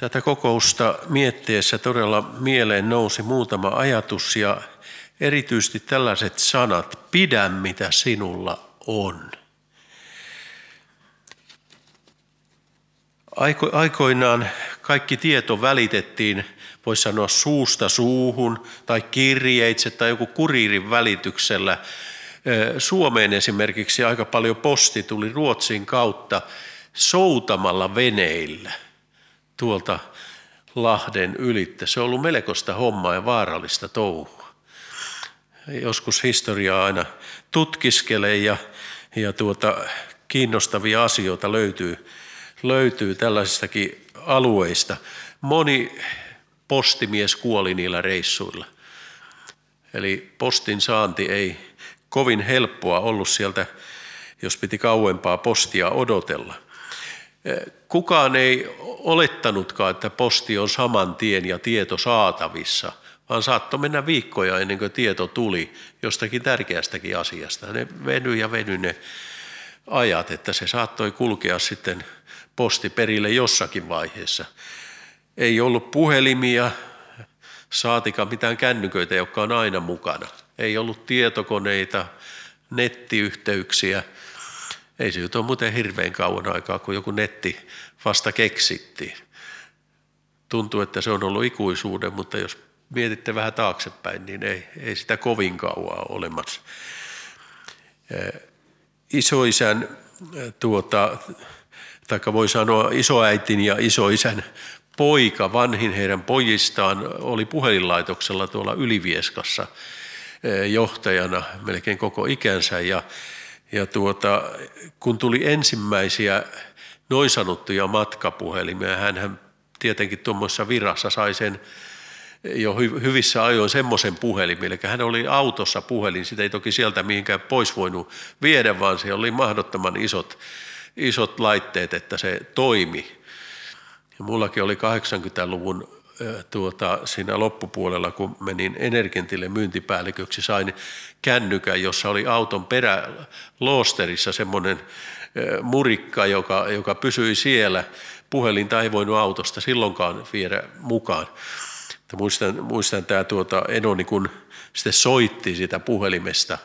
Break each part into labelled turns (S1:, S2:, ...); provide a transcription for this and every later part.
S1: Tätä kokousta miettiessä todella mieleen nousi muutama ajatus ja erityisesti tällaiset sanat, pidä mitä sinulla on. Aikoinaan kaikki tieto välitettiin, voisi sanoa suusta suuhun tai kirjeitse tai joku kuriirin välityksellä. Suomeen esimerkiksi aika paljon posti tuli Ruotsin kautta soutamalla veneillä tuolta Lahden ylittä. Se on ollut melkoista hommaa ja vaarallista touhua. Joskus historiaa aina tutkiskelee ja, ja tuota, kiinnostavia asioita löytyy, löytyy tällaisistakin alueista. Moni postimies kuoli niillä reissuilla. Eli postin saanti ei kovin helppoa ollut sieltä, jos piti kauempaa postia odotella. Kukaan ei olettanutkaan, että posti on saman tien ja tieto saatavissa, vaan saattoi mennä viikkoja ennen kuin tieto tuli jostakin tärkeästäkin asiasta. Ne veny ja veny ne ajat, että se saattoi kulkea sitten posti perille jossakin vaiheessa. Ei ollut puhelimia, saatika mitään kännyköitä, jotka on aina mukana. Ei ollut tietokoneita, nettiyhteyksiä. Ei se ole muuten hirveän kauan aikaa, kun joku netti vasta keksittiin. Tuntuu, että se on ollut ikuisuuden, mutta jos mietitte vähän taaksepäin, niin ei, ei sitä kovin kauaa olemassa. Isoisän, tuota, tai voi sanoa isoäitin ja isoisän poika, vanhin heidän pojistaan, oli puhelinlaitoksella tuolla Ylivieskassa johtajana melkein koko ikänsä. Ja, ja tuota, kun tuli ensimmäisiä noin sanottuja matkapuhelimia, hän tietenkin tuommoisessa virassa sai sen jo hyvissä ajoin semmoisen puhelimen, eli hän oli autossa puhelin, sitä ei toki sieltä mihinkään pois voinut viedä, vaan se oli mahdottoman isot, isot laitteet, että se toimi. Ja mullakin oli 80-luvun tuota, siinä loppupuolella, kun menin Energintille myyntipäälliköksi, sain kännykän, jossa oli auton peräloosterissa semmoinen murikka, joka, joka pysyi siellä. Puhelinta ei voinut autosta silloinkaan viedä mukaan. Muistan, muistan tämä tuota, Enoni, kun sitten soitti sitä puhelimesta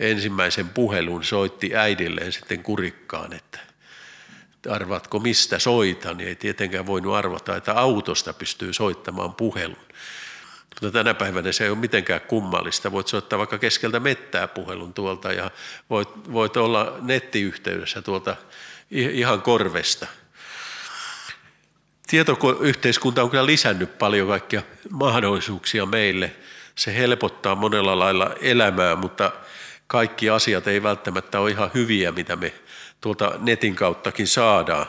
S1: ensimmäisen puhelun, soitti äidilleen sitten kurikkaan, että arvatko mistä soitan, niin ei tietenkään voinut arvata, että autosta pystyy soittamaan puhelun. Mutta tänä päivänä se ei ole mitenkään kummallista. Voit soittaa vaikka keskeltä mettää puhelun tuolta ja voit, voit olla nettiyhteydessä tuolta ihan korvesta. Tietoyhteiskunta on kyllä lisännyt paljon kaikkia mahdollisuuksia meille. Se helpottaa monella lailla elämää, mutta kaikki asiat ei välttämättä ole ihan hyviä, mitä me tuolta netin kauttakin saadaan.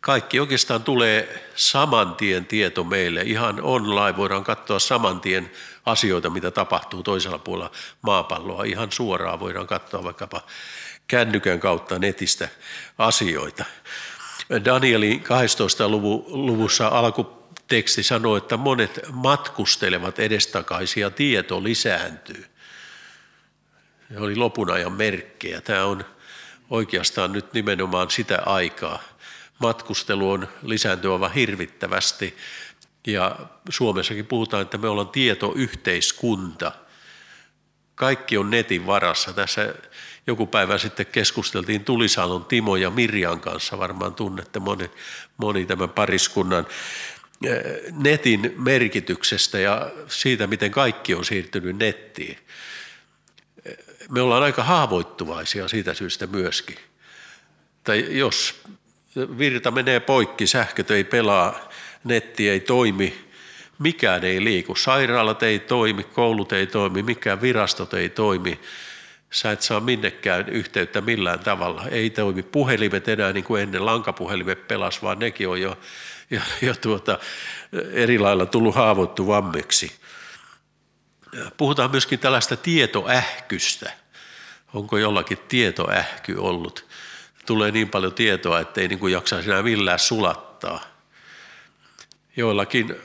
S1: Kaikki oikeastaan tulee saman tien tieto meille. Ihan online voidaan katsoa saman tien asioita, mitä tapahtuu toisella puolella maapalloa. Ihan suoraan voidaan katsoa vaikkapa kännykän kautta netistä asioita. Danielin 12. luvussa alkuteksti sanoo, että monet matkustelevat edestakaisin ja tieto lisääntyy. Se oli lopun ajan merkkejä. Tämä on oikeastaan nyt nimenomaan sitä aikaa. Matkustelu on lisääntyvä hirvittävästi ja Suomessakin puhutaan, että me ollaan tietoyhteiskunta. Kaikki on netin varassa. Tässä joku päivä sitten keskusteltiin Tulisalon Timo ja Mirjan kanssa, varmaan tunnette moni, moni tämän pariskunnan eh, netin merkityksestä ja siitä, miten kaikki on siirtynyt nettiin me ollaan aika haavoittuvaisia siitä syystä myöskin. Tai jos virta menee poikki, sähköt ei pelaa, netti ei toimi, mikään ei liiku, sairaalat ei toimi, koulut ei toimi, mikään virastot ei toimi, sä et saa minnekään yhteyttä millään tavalla. Ei toimi puhelimet enää niin kuin ennen lankapuhelimet pelas, vaan nekin on jo, jo, jo tuota, eri lailla tullut haavoittuvammiksi. Puhutaan myöskin tällaista tietoähkystä. Onko jollakin tietoähky ollut? Tulee niin paljon tietoa, että ei niin kuin jaksaisi enää millään sulattaa. Joillakin,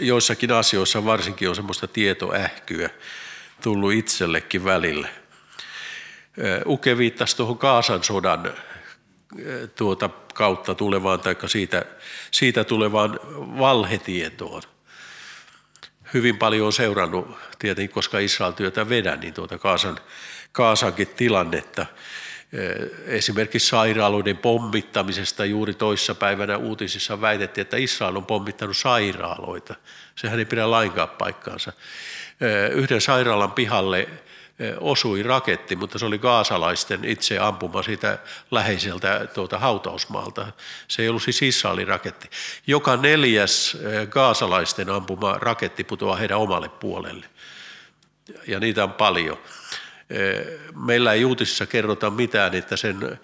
S1: joissakin asioissa varsinkin on semmoista tietoähkyä tullut itsellekin välille. Uke viittasi tuohon Kaasan sodan tuota kautta tulevaan tai siitä, siitä tulevaan valhetietoon. Hyvin paljon on seurannut, tietenkin koska Israel työtä vedän, niin tuota Kaasan, Kaasankin tilannetta. Esimerkiksi sairaaloiden pommittamisesta juuri toissa päivänä uutisissa väitettiin, että Israel on pommittanut sairaaloita. Sehän ei pidä lainkaan paikkaansa. Yhden sairaalan pihalle osui raketti, mutta se oli gaasalaisten itse ampuma siitä läheiseltä tuota, hautausmaalta. Se ei ollut siis Israelin raketti. Joka neljäs gaasalaisten ampuma raketti putoaa heidän omalle puolelle. Ja niitä on paljon. Meillä ei uutisissa kerrota mitään, että sen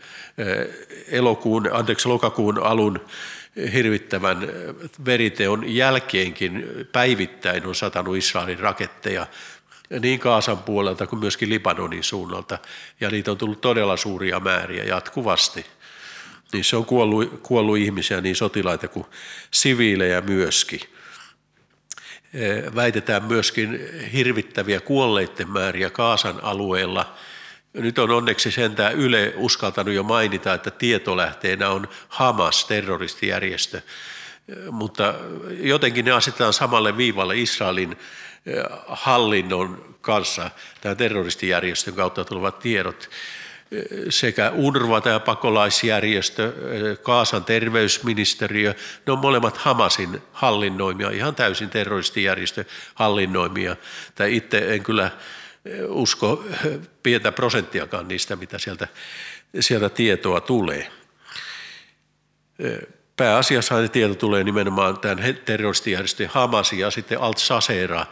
S1: elokuun, anteeksi, lokakuun alun hirvittävän veriteon jälkeenkin päivittäin on satanut Israelin raketteja niin Kaasan puolelta kuin myöskin Libanonin suunnalta, ja niitä on tullut todella suuria määriä jatkuvasti. Se on kuollut, kuollut ihmisiä, niin sotilaita kuin siviilejä myöskin. Väitetään myöskin hirvittäviä kuolleiden määriä Kaasan alueella. Nyt on onneksi sentään Yle uskaltanut jo mainita, että tietolähteenä on Hamas, terroristijärjestö, mutta jotenkin ne asetetaan samalle viivalle Israelin hallinnon kanssa, tämän terroristijärjestön kautta tulevat tiedot, sekä UNRWA, tämä pakolaisjärjestö, Kaasan terveysministeriö, ne on molemmat Hamasin hallinnoimia, ihan täysin terroristijärjestö hallinnoimia. Tai itse en kyllä usko pientä prosenttiakaan niistä, mitä sieltä, sieltä tietoa tulee pääasiassa ne tieto tulee nimenomaan tämän terroristijärjestön Hamasin ja sitten Alt-Sasera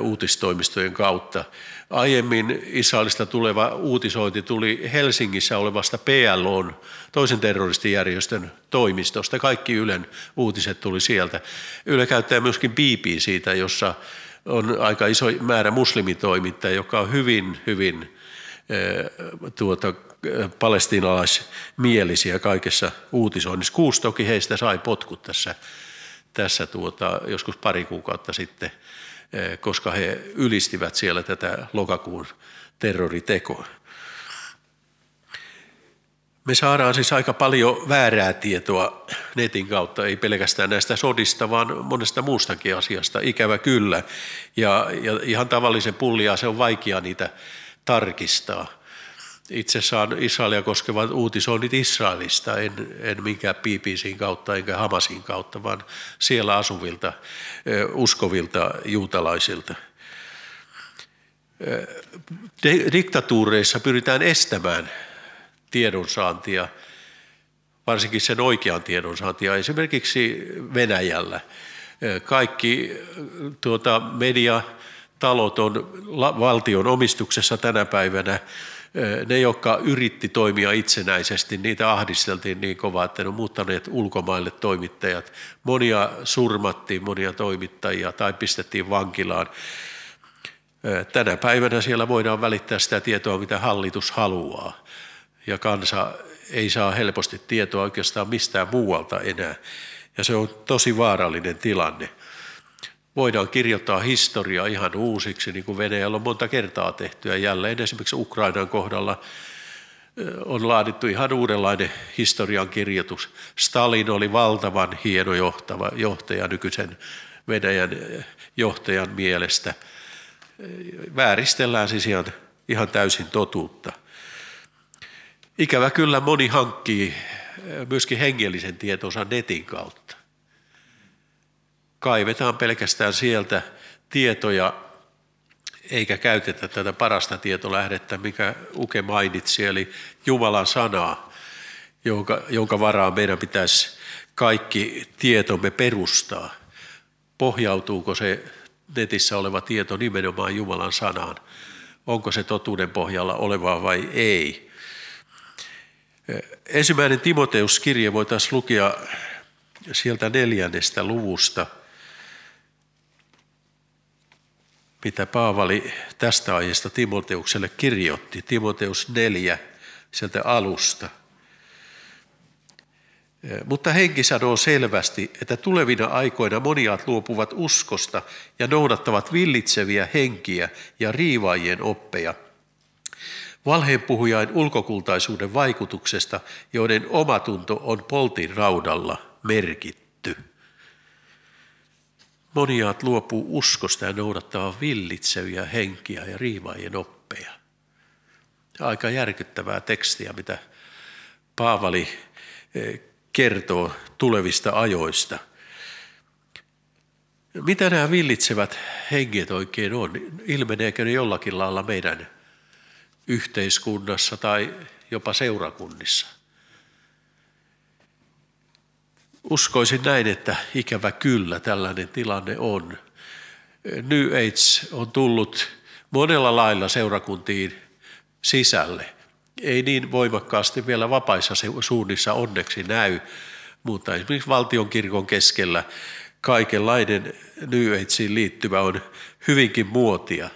S1: uutistoimistojen kautta. Aiemmin Israelista tuleva uutisointi tuli Helsingissä olevasta PLOn, toisen terroristijärjestön toimistosta. Kaikki Ylen uutiset tuli sieltä. Yle käyttää myöskin BP siitä, jossa on aika iso määrä muslimitoimittajia, joka on hyvin, hyvin tuota, palestiinalaismielisiä kaikessa uutisoinnissa. Kuusi toki heistä sai potkut tässä, tässä tuota, joskus pari kuukautta sitten, eh, koska he ylistivät siellä tätä lokakuun terroritekoa. Me saadaan siis aika paljon väärää tietoa netin kautta, ei pelkästään näistä sodista, vaan monesta muustakin asiasta, ikävä kyllä. Ja, ja ihan tavallisen pullia se on vaikea niitä tarkistaa itse saan Israelia koskevat uutisoinnit Israelista, en, en minkään BBCin kautta enkä Hamasin kautta, vaan siellä asuvilta, uskovilta juutalaisilta. Diktatuureissa pyritään estämään tiedonsaantia, varsinkin sen oikean tiedonsaantia, esimerkiksi Venäjällä. Kaikki tuota, mediatalot on valtion omistuksessa tänä päivänä ne, jotka yritti toimia itsenäisesti, niitä ahdisteltiin niin kovaa, että ne on muuttaneet ulkomaille toimittajat. Monia surmattiin, monia toimittajia tai pistettiin vankilaan. Tänä päivänä siellä voidaan välittää sitä tietoa, mitä hallitus haluaa. Ja kansa ei saa helposti tietoa oikeastaan mistään muualta enää. Ja se on tosi vaarallinen tilanne voidaan kirjoittaa historiaa ihan uusiksi, niin kuin Venäjällä on monta kertaa tehty. Ja jälleen esimerkiksi Ukrainan kohdalla on laadittu ihan uudenlainen historian kirjoitus. Stalin oli valtavan hieno johtava, johtaja nykyisen Venäjän johtajan mielestä. Vääristellään siis ihan, ihan täysin totuutta. Ikävä kyllä moni hankkii myöskin hengellisen tietonsa netin kautta kaivetaan pelkästään sieltä tietoja, eikä käytetä tätä parasta tietolähdettä, mikä Uke mainitsi, eli Jumalan sanaa, jonka, jonka varaan meidän pitäisi kaikki tietomme perustaa. Pohjautuuko se netissä oleva tieto nimenomaan Jumalan sanaan? Onko se totuuden pohjalla olevaa vai ei? Ensimmäinen Timoteus-kirje voitaisiin lukea sieltä neljännestä luvusta – mitä Paavali tästä aiheesta Timoteukselle kirjoitti. Timoteus 4 sieltä alusta. Mutta henki sanoo selvästi, että tulevina aikoina moniaat luopuvat uskosta ja noudattavat villitseviä henkiä ja riivaajien oppeja. Valheenpuhujain ulkokultaisuuden vaikutuksesta, joiden omatunto on poltin raudalla merkitty. Moniaat luopuu uskosta ja noudattaa villitseviä henkiä ja riivaajien oppeja. Aika järkyttävää tekstiä, mitä Paavali eh, kertoo tulevista ajoista. Mitä nämä villitsevät henget oikein on? Ilmeneekö ne jollakin lailla meidän yhteiskunnassa tai jopa seurakunnissa? Uskoisin näin, että ikävä kyllä tällainen tilanne on. New Age on tullut monella lailla seurakuntiin sisälle. Ei niin voimakkaasti vielä vapaissa suunnissa onneksi näy, mutta esimerkiksi valtionkirkon keskellä kaikenlainen New Ageen liittyvä on hyvinkin muotia.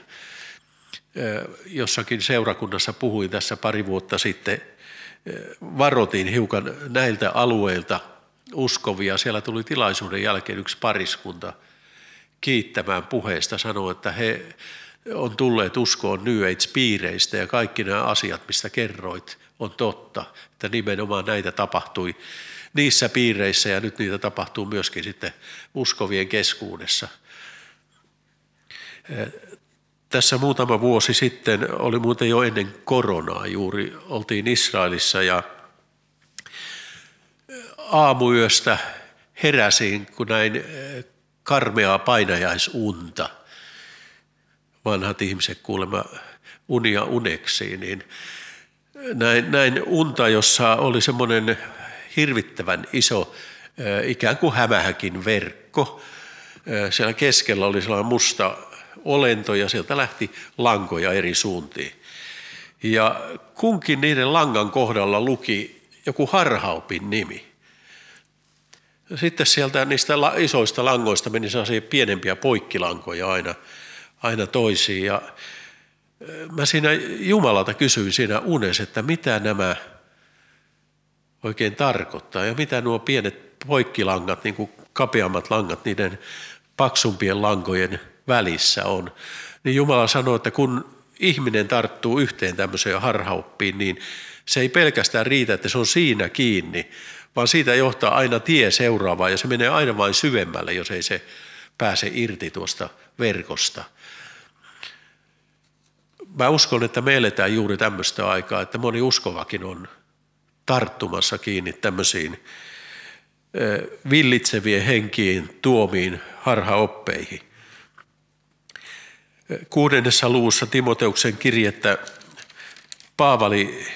S1: Jossakin seurakunnassa puhuin tässä pari vuotta sitten, varotin hiukan näiltä alueilta uskovia. Siellä tuli tilaisuuden jälkeen yksi pariskunta kiittämään puheesta, sanoi, että he on tulleet uskoon New Age-piireistä ja kaikki nämä asiat, mistä kerroit, on totta, että nimenomaan näitä tapahtui niissä piireissä ja nyt niitä tapahtuu myöskin sitten uskovien keskuudessa. Tässä muutama vuosi sitten, oli muuten jo ennen koronaa juuri, oltiin Israelissa ja aamuyöstä heräsin, kun näin karmeaa painajaisunta. Vanhat ihmiset kuulemma unia uneksiin, niin näin, näin unta, jossa oli semmoinen hirvittävän iso ikään kuin hämähäkin verkko. Siellä keskellä oli sellainen musta olento ja sieltä lähti lankoja eri suuntiin. Ja kunkin niiden langan kohdalla luki joku harhaupin nimi. Sitten sieltä niistä isoista langoista meni sellaisia pienempiä poikkilankoja aina, aina toisiin. Ja mä siinä Jumalalta kysyin siinä unessa, että mitä nämä oikein tarkoittaa ja mitä nuo pienet poikkilangat, niin kuin kapeammat langat niiden paksumpien lankojen välissä on. Niin Jumala sanoi, että kun ihminen tarttuu yhteen tämmöiseen harhauppiin, niin se ei pelkästään riitä, että se on siinä kiinni, vaan siitä johtaa aina tie seuraavaan ja se menee aina vain syvemmälle, jos ei se pääse irti tuosta verkosta. Mä uskon, että me eletään juuri tämmöistä aikaa, että moni uskovakin on tarttumassa kiinni tämmöisiin villitsevien henkiin tuomiin harhaoppeihin. Kuudennessa luvussa Timoteuksen kirjettä Paavali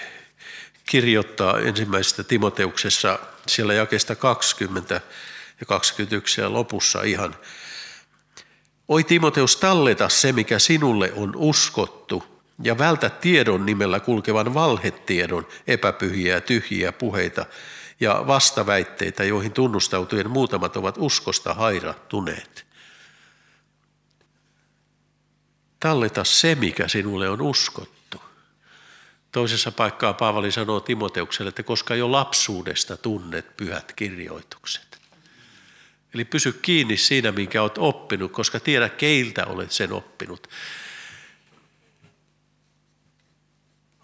S1: kirjoittaa ensimmäisestä Timoteuksessa siellä jakesta 20 ja 21 ja lopussa ihan. Oi Timoteus, talleta se, mikä sinulle on uskottu, ja vältä tiedon nimellä kulkevan valhetiedon epäpyhiä ja tyhjiä puheita ja vastaväitteitä, joihin tunnustautujen muutamat ovat uskosta hairattuneet. Talleta se, mikä sinulle on uskottu. Toisessa paikkaa Paavali sanoo Timoteukselle, että koska jo lapsuudesta tunnet pyhät kirjoitukset. Eli pysy kiinni siinä, minkä olet oppinut, koska tiedä, keiltä olet sen oppinut.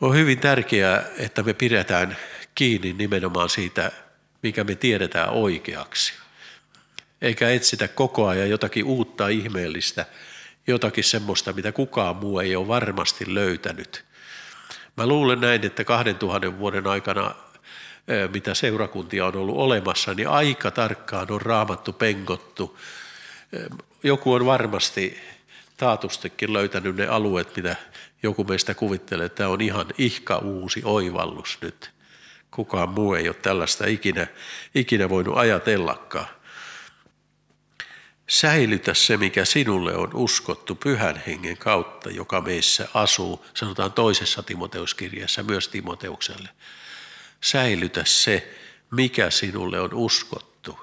S1: On hyvin tärkeää, että me pidetään kiinni nimenomaan siitä, mikä me tiedetään oikeaksi. Eikä etsitä koko ajan jotakin uutta ihmeellistä, jotakin semmoista, mitä kukaan muu ei ole varmasti löytänyt – Mä luulen näin, että 2000 vuoden aikana, mitä seurakuntia on ollut olemassa, niin aika tarkkaan on raamattu pengottu. Joku on varmasti taatustikin löytänyt ne alueet, mitä joku meistä kuvittelee, että tämä on ihan ihka uusi oivallus nyt. Kukaan muu ei ole tällaista ikinä, ikinä voinut ajatellakaan. Säilytä se, mikä sinulle on uskottu pyhän hengen kautta, joka meissä asuu, sanotaan toisessa Timoteuskirjassa myös Timoteukselle. Säilytä se, mikä sinulle on uskottu.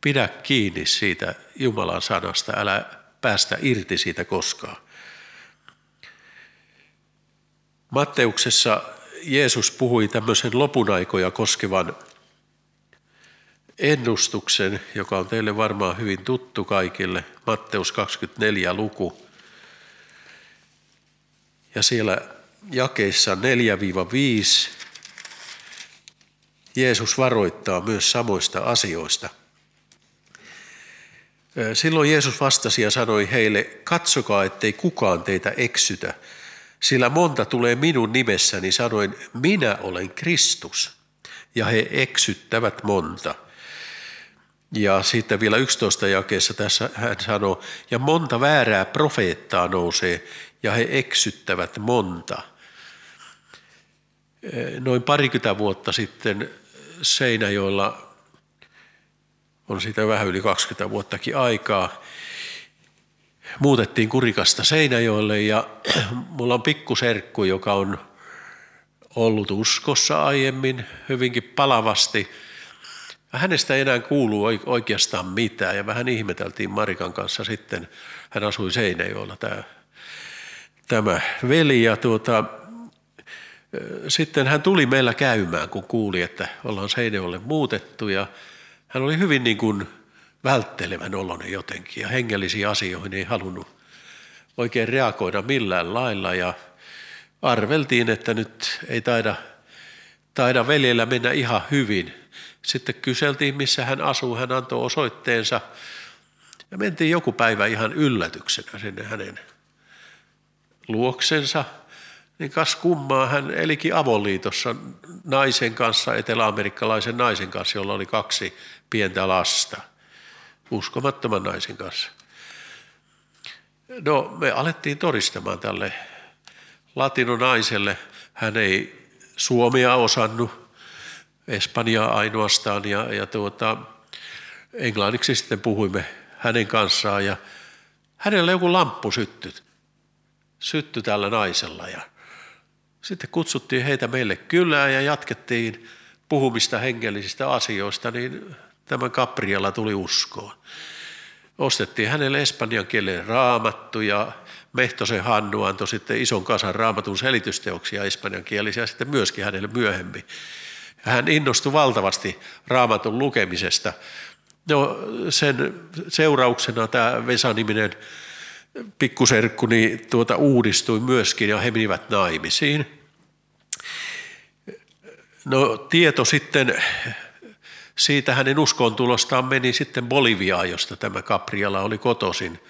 S1: Pidä kiinni siitä Jumalan sanasta, älä päästä irti siitä koskaan. Matteuksessa Jeesus puhui tämmöisen lopun aikoja koskevan ennustuksen, joka on teille varmaan hyvin tuttu kaikille, Matteus 24 luku. Ja siellä jakeissa 4-5 Jeesus varoittaa myös samoista asioista. Silloin Jeesus vastasi ja sanoi heille, katsokaa, ettei kukaan teitä eksytä, sillä monta tulee minun nimessäni sanoin, minä olen Kristus, ja he eksyttävät monta. Ja sitten vielä 11 jakeessa tässä hän sanoo, ja monta väärää profeettaa nousee, ja he eksyttävät monta. Noin parikymmentä vuotta sitten Seinäjoella on siitä vähän yli 20 vuottakin aikaa. Muutettiin Kurikasta Seinäjoelle ja mulla on pikkuserkku, joka on ollut uskossa aiemmin hyvinkin palavasti. Hänestä ei enää kuulu oikeastaan mitään. Ja vähän ihmeteltiin Marikan kanssa sitten. Hän asui Seinäjoella tämä, tämä veli. Ja tuota, sitten hän tuli meillä käymään, kun kuuli, että ollaan Seinäjoelle muutettu. Ja hän oli hyvin niin kuin välttelevän oloinen jotenkin. Ja hengellisiin asioihin ei halunnut oikein reagoida millään lailla. Ja arveltiin, että nyt ei taida, taida veljellä mennä ihan hyvin. Sitten kyseltiin, missä hän asuu, hän antoi osoitteensa. Ja mentiin joku päivä ihan yllätyksenä sinne hänen luoksensa – niin kas kummaa hän elikin avoliitossa naisen kanssa, eteläamerikkalaisen naisen kanssa, jolla oli kaksi pientä lasta, uskomattoman naisen kanssa. No me alettiin todistamaan tälle latinonaiselle. Hän ei suomea osannut, espanjaa ainoastaan ja, ja tuota, englanniksi sitten puhuimme hänen kanssaan ja hänellä joku lamppu syttyi, syttyi tällä naisella ja sitten kutsuttiin heitä meille kylään ja jatkettiin puhumista hengellisistä asioista, niin tämä Gabriela tuli uskoon. Ostettiin hänelle espanjan kielen raamattu ja Mehtosen Hannu antoi sitten ison kasan raamatun selitysteoksia espanjan kielisiä sitten myöskin hänelle myöhemmin. Hän innostui valtavasti raamatun lukemisesta. No, sen seurauksena tämä Vesa-niminen pikkuserkku niin tuota uudistui myöskin ja he menivät naimisiin. No tieto sitten siitä hänen uskontulostaan meni sitten Boliviaan, josta tämä Gabriela oli kotosin.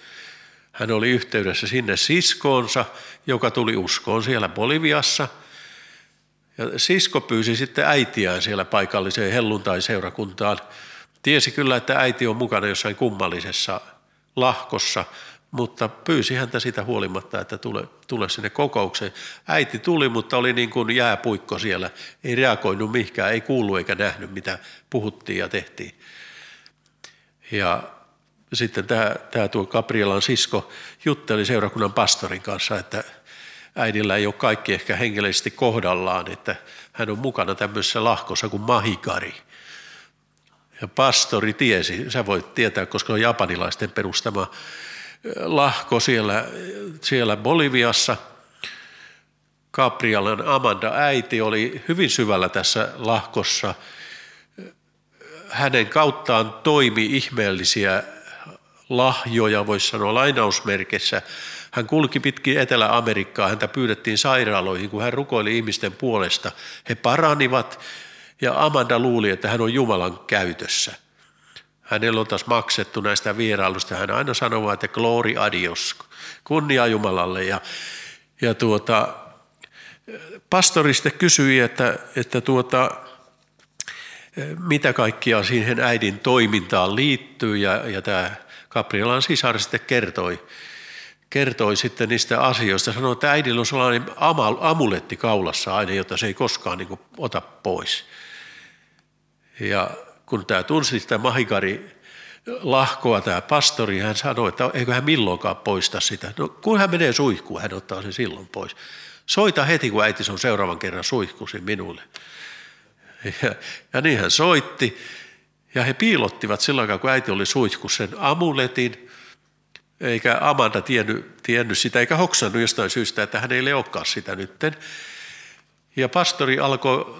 S1: Hän oli yhteydessä sinne siskoonsa, joka tuli uskoon siellä Boliviassa. Ja sisko pyysi sitten äitiään siellä paikalliseen helluntai-seurakuntaan. Tiesi kyllä, että äiti on mukana jossain kummallisessa lahkossa, mutta pyysi häntä sitä huolimatta, että tule, tule sinne kokoukseen. Äiti tuli, mutta oli niin kuin jääpuikko siellä, ei reagoinut mihinkään, ei kuulu eikä nähnyt, mitä puhuttiin ja tehtiin. Ja sitten tämä, tämä tuo Gabrielan sisko jutteli seurakunnan pastorin kanssa, että äidillä ei ole kaikki ehkä hengellisesti kohdallaan, että hän on mukana tämmöisessä lahkossa kuin mahikari. Ja pastori tiesi, sä voit tietää, koska on japanilaisten perustama lahko siellä, siellä Boliviassa. Gabrielan Amanda äiti oli hyvin syvällä tässä lahkossa. Hänen kauttaan toimi ihmeellisiä lahjoja, voisi sanoa lainausmerkissä. Hän kulki pitkin Etelä-Amerikkaa, häntä pyydettiin sairaaloihin, kun hän rukoili ihmisten puolesta. He paranivat ja Amanda luuli, että hän on Jumalan käytössä hänellä on taas maksettu näistä vierailusta. Hän aina sanoo, että glory adios, kunnia Jumalalle. Ja, ja tuota, pastori kysyi, että, että tuota, mitä kaikkia siihen äidin toimintaan liittyy. Ja, ja tämä Gabrielan sisar sitten kertoi, kertoi sitten niistä asioista. Sanoi, että äidillä on sellainen amuletti kaulassa aina, jota se ei koskaan niin ota pois. Ja kun tämä tunsi sitä mahikari lahkoa tämä pastori, hän sanoi, että eikö hän milloinkaan poista sitä. No kun hän menee suihkuun, hän ottaa sen silloin pois. Soita heti, kun äiti on seuraavan kerran suihkusin minulle. Ja, ja niin hän soitti. Ja he piilottivat silloin, kun äiti oli suihkussa sen amuletin, eikä Amanda tiennyt, tiennyt sitä, eikä hoksannut jostain syystä, että hän ei olekaan sitä nytten. Ja pastori alkoi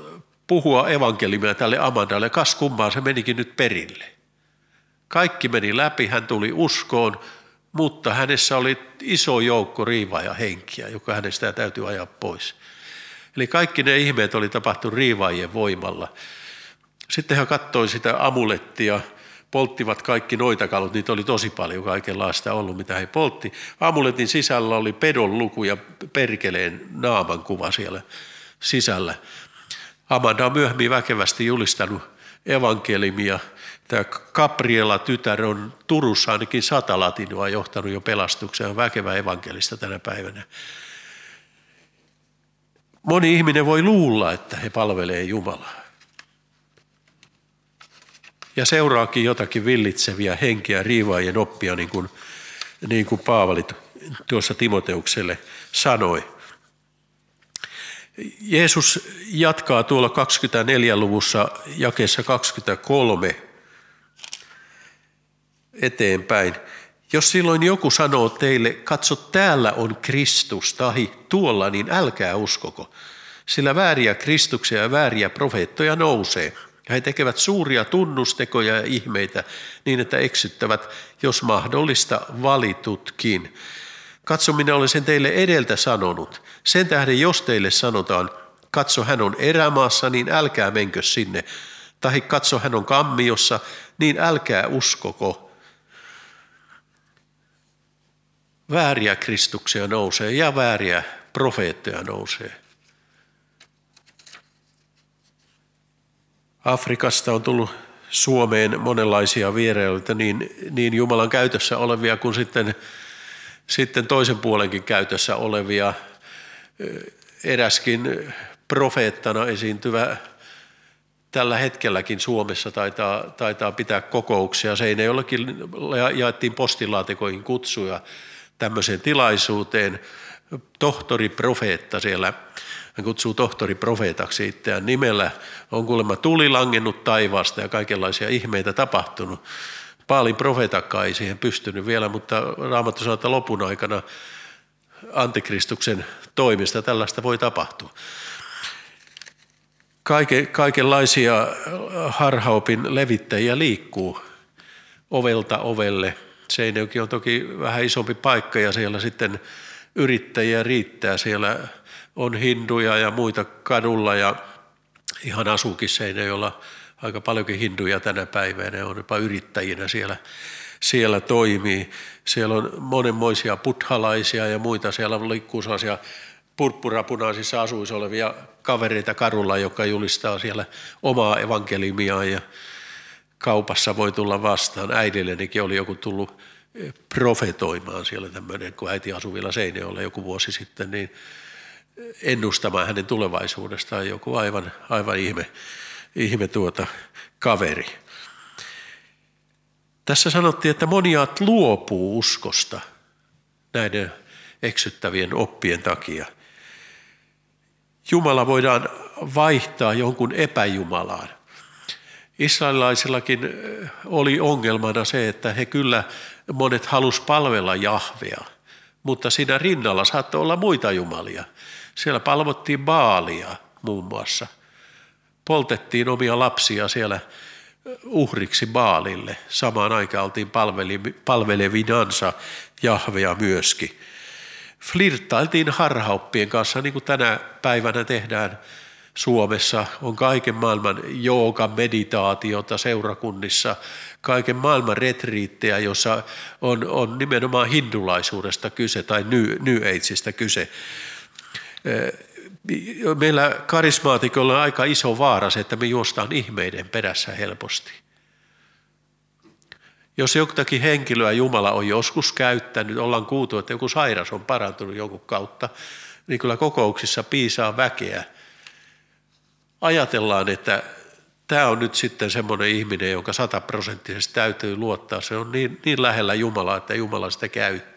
S1: puhua evankelimia tälle Amandalle. Kas kummaa, se menikin nyt perille. Kaikki meni läpi, hän tuli uskoon, mutta hänessä oli iso joukko riivaaja henkiä, joka hänestä täytyy ajaa pois. Eli kaikki ne ihmeet oli tapahtunut riivaajien voimalla. Sitten hän katsoi sitä amulettia, polttivat kaikki noita kalut, niitä oli tosi paljon kaikenlaista ollut, mitä he poltti. Amuletin sisällä oli pedon luku ja perkeleen naaman kuva siellä sisällä. Amanda on myöhemmin väkevästi julistanut evankelimia. Tämä Gabriela tytär on Turussa ainakin sata latinua johtanut jo pelastukseen, on väkevä evankelista tänä päivänä. Moni ihminen voi luulla, että he palvelee Jumalaa. Ja seuraakin jotakin villitseviä henkiä, riivaajien oppia, niin kuin, niin kuin Paavali tuossa Timoteukselle sanoi. Jeesus jatkaa tuolla 24-luvussa jakeessa 23 eteenpäin. Jos silloin joku sanoo teille, katso täällä on Kristus tahi tuolla, niin älkää uskoko. Sillä vääriä Kristuksia ja vääriä profeettoja nousee. Ja he tekevät suuria tunnustekoja ja ihmeitä niin, että eksyttävät, jos mahdollista, valitutkin. Katso, minä olen sen teille edeltä sanonut. Sen tähden, jos teille sanotaan, katso, hän on erämaassa, niin älkää menkö sinne. Tai katso, hän on kammiossa, niin älkää uskoko. Vääriä Kristuksia nousee ja vääriä profeettoja nousee. Afrikasta on tullut Suomeen monenlaisia vierailijoita, niin, niin Jumalan käytössä olevia kuin sitten, sitten toisen puolenkin käytössä olevia. Eräskin profeettana esiintyvä tällä hetkelläkin Suomessa taitaa, taitaa pitää kokouksia. Seinäjollekin jaettiin postilaatikoihin kutsuja tämmöiseen tilaisuuteen. Tohtori profeetta siellä hän kutsuu tohtori profeetaksi itseään nimellä. On kuulemma tuli langennut taivaasta ja kaikenlaisia ihmeitä tapahtunut. Paalin profeetakka ei siihen pystynyt vielä, mutta Raamattu sanoo, että lopun aikana antikristuksen toimista tällaista voi tapahtua. Kaike, kaikenlaisia harhaopin levittäjiä liikkuu ovelta ovelle. Seinäjoki on toki vähän isompi paikka ja siellä sitten yrittäjiä riittää siellä on hinduja ja muita kadulla ja ihan asuukin joilla aika paljonkin hinduja tänä päivänä, on jopa yrittäjinä siellä, siellä toimii. Siellä on monenmoisia buddhalaisia ja muita, siellä liikkuu sellaisia purppurapunaisissa asuissa olevia kavereita kadulla, jotka julistaa siellä omaa evankelimiaan ja kaupassa voi tulla vastaan. Äidillenikin oli joku tullut profetoimaan siellä tämmöinen, kun äiti asui vielä Seinäjoella joku vuosi sitten, niin ennustamaan hänen tulevaisuudestaan joku aivan, aivan ihme, ihme tuota kaveri. Tässä sanottiin, että moniaat luopuu uskosta näiden eksyttävien oppien takia. Jumala vaihtaa jonkun epäjumalaan. Israelilaisillakin oli ongelmana se, että he kyllä monet halus palvella Jahvea, mutta siinä rinnalla saattoi olla muita jumalia. Siellä palvottiin Baalia muun muassa. Poltettiin omia lapsia siellä uhriksi Baalille. Samaan aikaan oltiin palvelevinansa Jahvea myöskin. Flirttailtiin harhauppien kanssa, niin kuin tänä päivänä tehdään Suomessa. On kaiken maailman jooga meditaatiota seurakunnissa, kaiken maailman retriittejä, jossa on, on nimenomaan hindulaisuudesta kyse tai New, New Ageista kyse meillä karismaatikolla on aika iso vaara se, että me juostaan ihmeiden perässä helposti. Jos jotakin henkilöä Jumala on joskus käyttänyt, ollaan kuultu, että joku sairas on parantunut jonkun kautta, niin kyllä kokouksissa piisaa väkeä. Ajatellaan, että tämä on nyt sitten semmoinen ihminen, jonka sataprosenttisesti täytyy luottaa. Se on niin, niin lähellä Jumalaa, että Jumala sitä käyttää.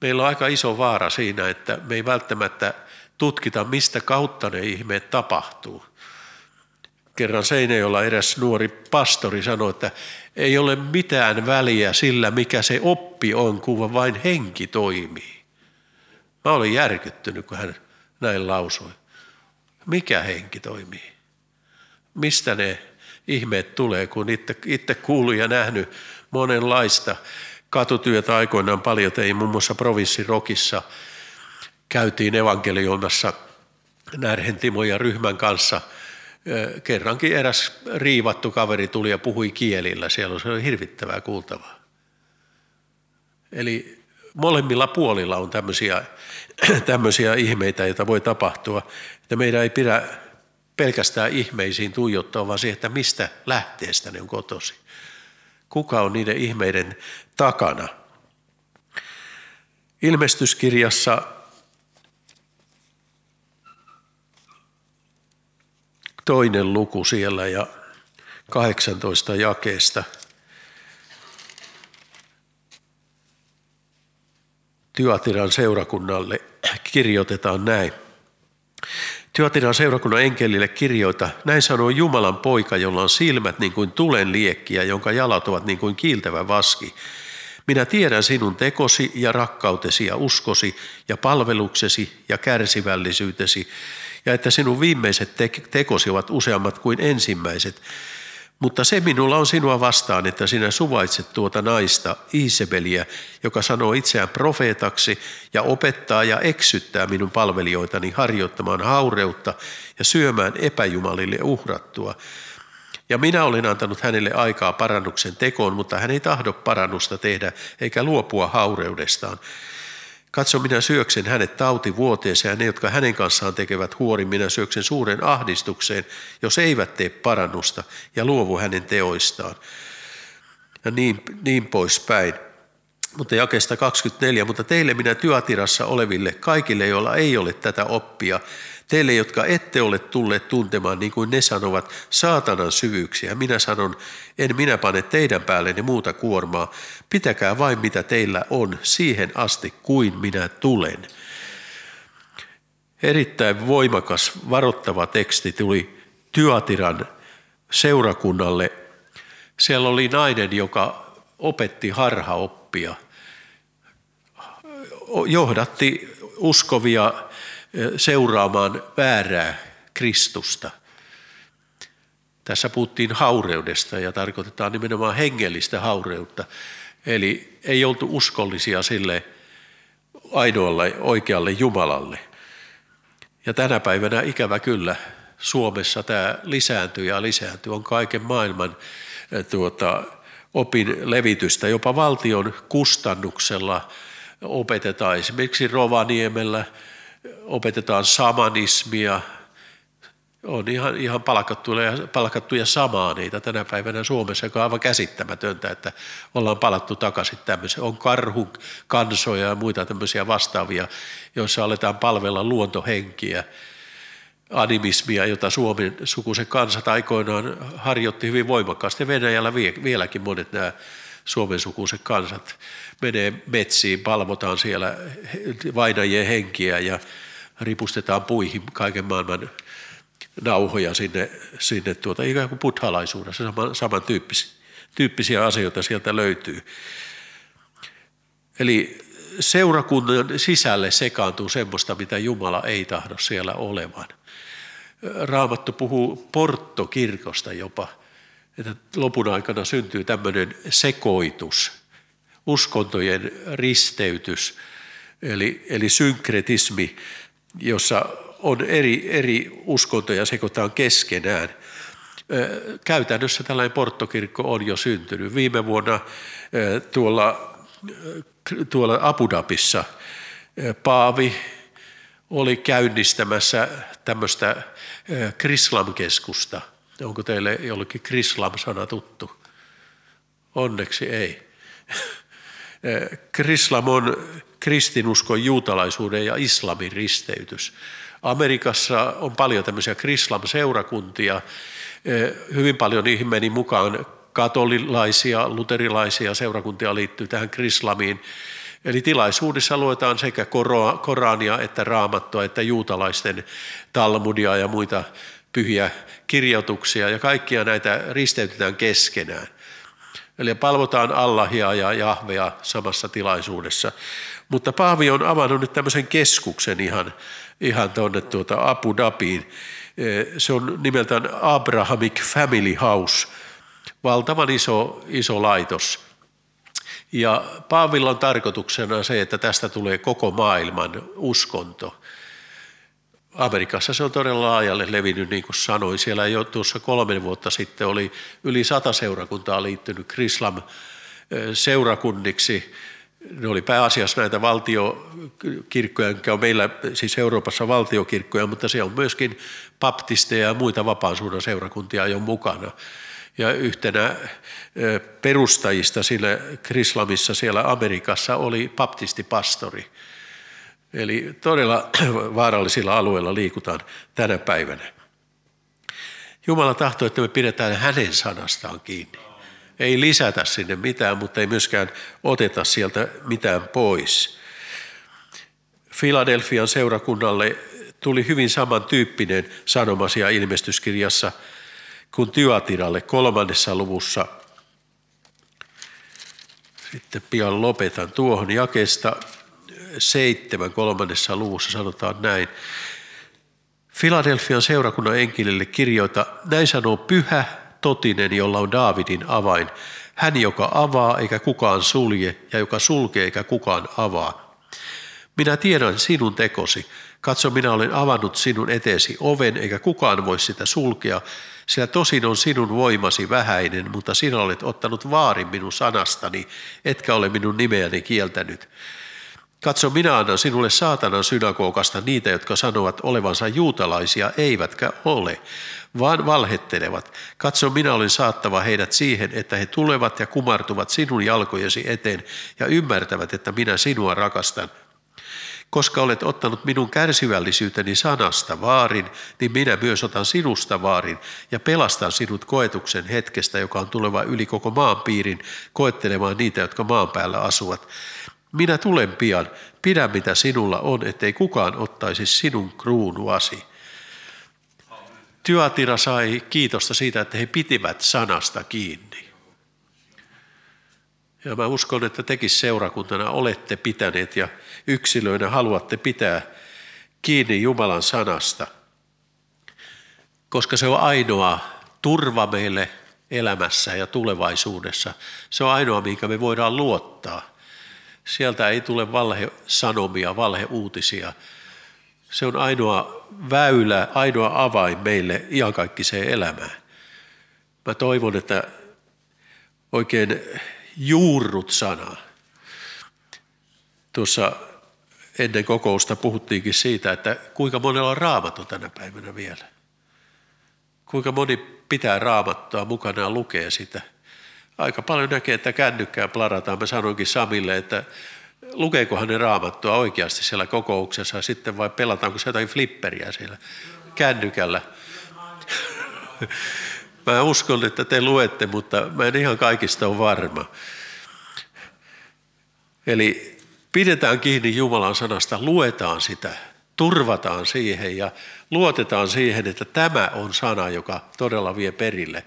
S1: Meillä on aika iso vaara siinä, että me ei välttämättä tutkita, mistä kautta ne ihmeet tapahtuu. Kerran Seinäjolla eräs nuori pastori sanoi, että ei ole mitään väliä sillä, mikä se oppi on, kun vain henki toimii. Mä olin järkyttynyt, kun hän näin lausui. Mikä henki toimii? Mistä ne ihmeet tulee, kun itse, itse kuullut ja nähnyt monenlaista katutyötä aikoinaan paljon tein, muun muassa provinssirokissa käytiin evankelioimassa Närhen Timo ja ryhmän kanssa. Kerrankin eräs riivattu kaveri tuli ja puhui kielillä, siellä se oli hirvittävää kuultavaa. Eli molemmilla puolilla on tämmöisiä, tämmöisiä ihmeitä, joita voi tapahtua, että meidän ei pidä pelkästään ihmeisiin tuijottaa, vaan siihen, että mistä lähteestä ne on kotosi. Kuka on niiden ihmeiden takana? Ilmestyskirjassa toinen luku siellä ja 18 jakeesta. Tyatiran seurakunnalle kirjoitetaan näin. Tyatiran seurakunnan enkelille kirjoita, näin sanoo Jumalan poika, jolla on silmät niin kuin tulen liekkiä, jonka jalat ovat niin kuin kiiltävä vaski. Minä tiedän sinun tekosi ja rakkautesi ja uskosi ja palveluksesi ja kärsivällisyytesi ja että sinun viimeiset tekosi ovat useammat kuin ensimmäiset. Mutta se minulla on sinua vastaan, että sinä suvaitset tuota naista, Isabeliä, joka sanoo itseään profeetaksi ja opettaa ja eksyttää minun palvelijoitani harjoittamaan haureutta ja syömään epäjumalille uhrattua. Ja minä olen antanut hänelle aikaa parannuksen tekoon, mutta hän ei tahdo parannusta tehdä eikä luopua haureudestaan. Katso, minä syöksen hänet tautivuoteeseen ja ne, jotka hänen kanssaan tekevät huorin, minä syöksen suuren ahdistukseen, jos eivät tee parannusta ja luovu hänen teoistaan. Ja niin, niin poispäin. Mutta jakesta 24, mutta teille minä työtirassa oleville, kaikille, joilla ei ole tätä oppia, Teille, jotka ette ole tulleet tuntemaan, niin kuin ne sanovat, saatanan syvyyksiä. Minä sanon, en minä pane teidän päällenne muuta kuormaa. Pitäkää vain mitä teillä on siihen asti kuin minä tulen. Erittäin voimakas varoittava teksti tuli Tyatiran seurakunnalle. Siellä oli nainen, joka opetti harhaoppia, johdatti uskovia seuraamaan väärää Kristusta. Tässä puhuttiin haureudesta ja tarkoitetaan nimenomaan hengellistä haureutta. Eli ei oltu uskollisia sille ainoalle oikealle Jumalalle. Ja tänä päivänä ikävä kyllä Suomessa tämä lisääntyy ja lisääntyy. On kaiken maailman tuota, opin levitystä, jopa valtion kustannuksella opetetaan esimerkiksi Rovaniemellä – opetetaan samanismia, on ihan, ihan palkattuja, palkattuja niitä tänä päivänä Suomessa, joka on aivan käsittämätöntä, että ollaan palattu takaisin tämmöiseen. On karhu, kansoja ja muita tämmöisiä vastaavia, joissa aletaan palvella luontohenkiä, animismia, jota Suomen sukuisen kansat aikoinaan harjoitti hyvin voimakkaasti. Venäjällä vieläkin monet nämä Suomen sukuiset kansat menee metsiin, palvotaan siellä vainajien henkiä ja ripustetaan puihin kaiken maailman nauhoja sinne, sinne tuota, ikään kuin buddhalaisuudessa, saman, samantyyppisiä tyyppisiä asioita sieltä löytyy. Eli seurakunnan sisälle sekaantuu semmoista, mitä Jumala ei tahdo siellä olevan. Raamattu puhuu porttokirkosta jopa, että lopun aikana syntyy tämmöinen sekoitus, uskontojen risteytys, eli, eli synkretismi, jossa on eri, eri uskontoja sekoitaan keskenään. Käytännössä tällainen porttokirkko on jo syntynyt. Viime vuonna tuolla, tuolla Abu Dhabissa Paavi oli käynnistämässä tämmöistä Krislam-keskusta. Onko teille jollekin Krislam-sana tuttu? Onneksi ei. Krislam on kristinuskon, juutalaisuuden ja islamin risteytys. Amerikassa on paljon tämmöisiä krislam-seurakuntia. Hyvin paljon niihin meni mukaan katolilaisia, luterilaisia seurakuntia liittyy tähän krislamiin. Eli tilaisuudessa luetaan sekä Korania että Raamattua että juutalaisten Talmudia ja muita pyhiä kirjoituksia ja kaikkia näitä risteytetään keskenään. Eli palvotaan Allahia ja Jahvea samassa tilaisuudessa. Mutta Paavi on avannut nyt tämmöisen keskuksen ihan, ihan tuonne tuota Abu Dhabiin. E, se on nimeltään Abrahamic Family House, valtavan iso, iso laitos. Ja Paavilla on tarkoituksena se, että tästä tulee koko maailman uskonto. Amerikassa se on todella laajalle levinnyt, niin kuin sanoin. Siellä jo tuossa kolmen vuotta sitten oli yli sata seurakuntaa liittynyt Krislam seurakunniksi. Ne oli pääasiassa näitä valtiokirkkoja, mikä on meillä siis Euroopassa valtiokirkkoja, mutta siellä on myöskin baptisteja ja muita vapaan seurakuntia jo mukana ja yhtenä perustajista sillä Krislamissa siellä Amerikassa oli baptistipastori. Eli todella vaarallisilla alueilla liikutaan tänä päivänä. Jumala tahtoo, että me pidetään hänen sanastaan kiinni. Ei lisätä sinne mitään, mutta ei myöskään oteta sieltä mitään pois. Filadelfian seurakunnalle tuli hyvin samantyyppinen sanomasia ilmestyskirjassa – kuin Tyatiralle kolmannessa luvussa. Sitten pian lopetan tuohon jakesta seitsemän kolmannessa luvussa sanotaan näin. Filadelfian seurakunnan enkelille kirjoita, näin sanoo pyhä, totinen, jolla on Daavidin avain. Hän, joka avaa eikä kukaan sulje ja joka sulkee eikä kukaan avaa. Minä tiedän sinun tekosi. Katso, minä olen avannut sinun eteesi oven, eikä kukaan voi sitä sulkea, sillä tosin on sinun voimasi vähäinen, mutta sinä olet ottanut vaarin minun sanastani, etkä ole minun nimeäni kieltänyt. Katso, minä annan sinulle saatanan synagogasta niitä, jotka sanovat olevansa juutalaisia, eivätkä ole, vaan valhettelevat. Katso, minä olen saattava heidät siihen, että he tulevat ja kumartuvat sinun jalkojesi eteen ja ymmärtävät, että minä sinua rakastan. Koska olet ottanut minun kärsivällisyyteni sanasta vaarin, niin minä myös otan sinusta vaarin ja pelastan sinut koetuksen hetkestä, joka on tuleva yli koko maan piirin, koettelemaan niitä, jotka maan päällä asuvat. Minä tulen pian, pidä mitä sinulla on, ettei kukaan ottaisi sinun kruunuasi. Tyatira sai kiitosta siitä, että he pitivät sanasta kiinni. Ja mä uskon, että tekin seurakuntana olette pitäneet ja yksilöinä haluatte pitää kiinni Jumalan sanasta, koska se on ainoa turva meille elämässä ja tulevaisuudessa. Se on ainoa, minkä me voidaan luottaa. Sieltä ei tule valhesanomia, valheuutisia. Se on ainoa väylä, ainoa avain meille iankaikkiseen elämään. Mä toivon, että oikein juurrut sanaa. Tuossa ennen kokousta puhuttiinkin siitä, että kuinka monella on raamattu tänä päivänä vielä. Kuinka moni pitää raamattua mukana ja lukee sitä. Aika paljon näkee, että kännykkää plarataan. Mä sanoinkin Samille, että lukeeko ne raamattua oikeasti siellä kokouksessa sitten vai pelataanko se jotain flipperiä siellä kännykällä. Mä uskon, että te luette, mutta mä en ihan kaikista ole varma. Eli pidetään kiinni Jumalan sanasta, luetaan sitä, turvataan siihen ja luotetaan siihen, että tämä on sana, joka todella vie perille,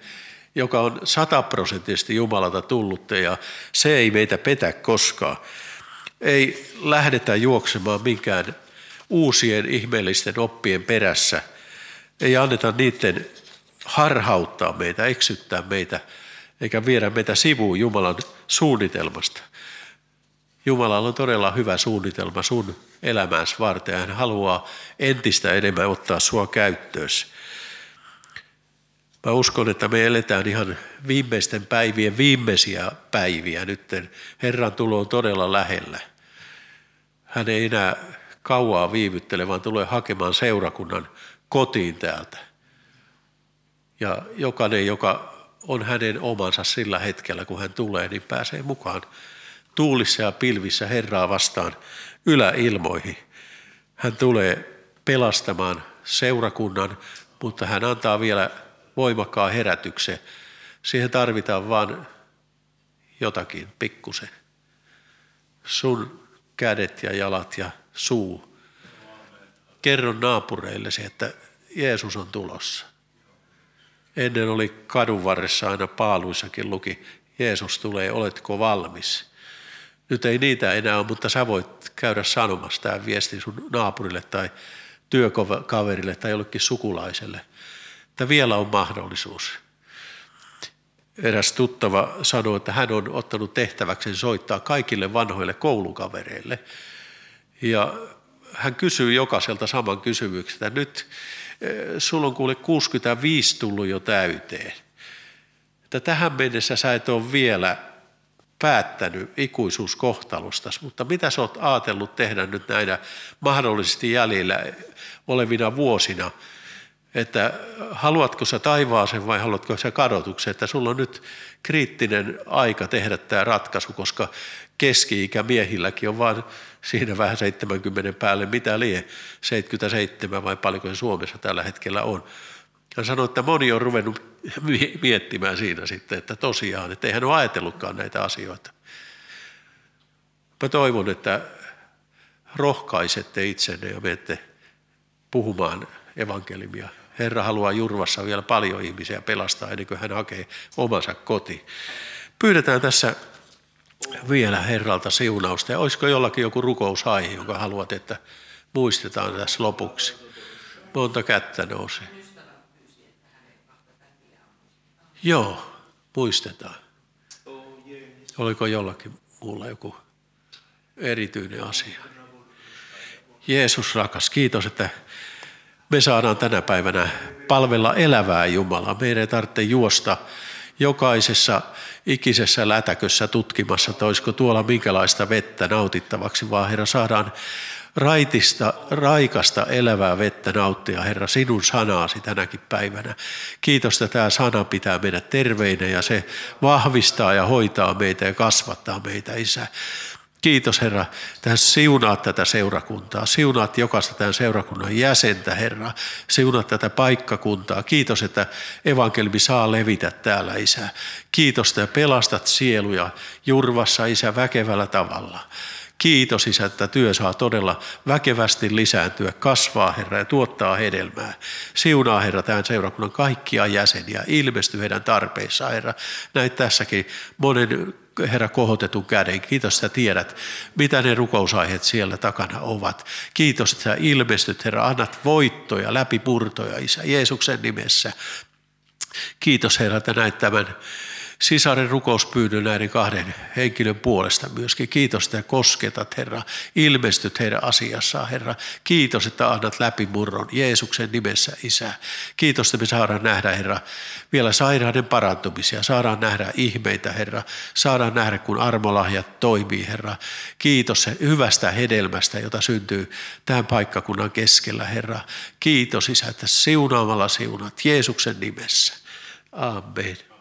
S1: joka on sataprosenttisesti Jumalalta tullut ja se ei meitä petä koskaan. Ei lähdetä juoksemaan minkään uusien ihmeellisten oppien perässä. Ei anneta niiden harhauttaa meitä, eksyttää meitä, eikä viedä meitä sivuun Jumalan suunnitelmasta. Jumalalla on todella hyvä suunnitelma sun elämässä varten. Hän haluaa entistä enemmän ottaa sua käyttöösi. Mä uskon, että me eletään ihan viimeisten päivien viimeisiä päiviä nyt. Herran tulo on todella lähellä. Hän ei enää kauaa viivyttele, vaan tulee hakemaan seurakunnan kotiin täältä. Ja jokainen, joka on hänen omansa sillä hetkellä, kun hän tulee, niin pääsee mukaan tuulissa ja pilvissä Herraa vastaan yläilmoihin. Hän tulee pelastamaan seurakunnan, mutta hän antaa vielä voimakkaan herätyksen. Siihen tarvitaan vain jotakin pikkusen. Sun kädet ja jalat ja suu. Kerro naapureillesi, että Jeesus on tulossa. Ennen oli kadun varressa aina paaluissakin luki, Jeesus tulee, oletko valmis? Nyt ei niitä enää ole, mutta sä voit käydä sanomassa tämän viestin sun naapurille tai työkaverille tai jollekin sukulaiselle. Että vielä on mahdollisuus. eräs tuttava sanoi, että hän on ottanut tehtäväksi soittaa kaikille vanhoille koulukavereille. Ja hän kysyy jokaiselta saman kysymyksen, että nyt eh, sulla on kuule 65 tullut jo täyteen. Että tähän mennessä sä et ole vielä päättänyt ikuisuuskohtalustasi, mutta mitä sä oot ajatellut tehdä nyt näinä mahdollisesti jäljellä olevina vuosina, että haluatko sä taivaaseen vai haluatko sä kadotuksen, että sulla on nyt kriittinen aika tehdä tämä ratkaisu, koska keski-ikä miehilläkin on vain siinä vähän 70 päälle, mitä lie, 77 vai paljonko se Suomessa tällä hetkellä on. Hän sanoi, että moni on ruvennut miettimään siinä sitten, että tosiaan, että eihän ole ajatellutkaan näitä asioita. Mä toivon, että rohkaisette itsenne ja menette puhumaan evankelimia. Herra haluaa Jurvassa vielä paljon ihmisiä pelastaa ennen kuin hän hakee omansa koti. Pyydetään tässä vielä Herralta siunausta. Ja olisiko jollakin joku rukousaihe, jonka haluat, että muistetaan tässä lopuksi? Monta kättä nousee. Joo, muistetaan. Oliko jollakin muulla joku erityinen asia? Jeesus rakas, kiitos, että me saadaan tänä päivänä palvella elävää Jumalaa. Meidän ei tarvitse juosta jokaisessa ikisessä lätäkössä tutkimassa, että olisiko tuolla minkälaista vettä nautittavaksi, vaan Herra saadaan raitista, raikasta, elävää vettä nauttia, Herra, sinun sanaasi tänäkin päivänä. Kiitos, että tämä sana pitää meidät terveinä ja se vahvistaa ja hoitaa meitä ja kasvattaa meitä, Isä. Kiitos Herra, tähän siunaat tätä seurakuntaa, siunaat jokaista tämän seurakunnan jäsentä Herra, siunaat tätä paikkakuntaa. Kiitos, että evankelmi saa levitä täällä Isä. Kiitos, että pelastat sieluja Jurvassa Isä väkevällä tavalla. Kiitos Isä, että työ saa todella väkevästi lisääntyä, kasvaa Herra ja tuottaa hedelmää. Siunaa Herra tämän seurakunnan kaikkia jäseniä, ilmesty heidän tarpeissaan Herra. Näit tässäkin monen Herra kohotetun käden. Kiitos, että tiedät, mitä ne rukousaiheet siellä takana ovat. Kiitos, että sä ilmestyt, Herra, annat voittoja, läpipurtoja, Isä, Jeesuksen nimessä. Kiitos, Herra, että näet tämän sisaren rukouspyynnön näiden kahden henkilön puolesta myöskin. Kiitos, että kosketat, Herra. Ilmestyt heidän asiassaan, Herra. Kiitos, että annat läpimurron Jeesuksen nimessä, Isä. Kiitos, että me saadaan nähdä, Herra, vielä sairaiden parantumisia. Saadaan nähdä ihmeitä, Herra. Saadaan nähdä, kun armolahjat toimii, Herra. Kiitos hyvästä hedelmästä, jota syntyy tämän paikkakunnan keskellä, Herra. Kiitos, Isä, että siunaamalla siunat Jeesuksen nimessä. Amen.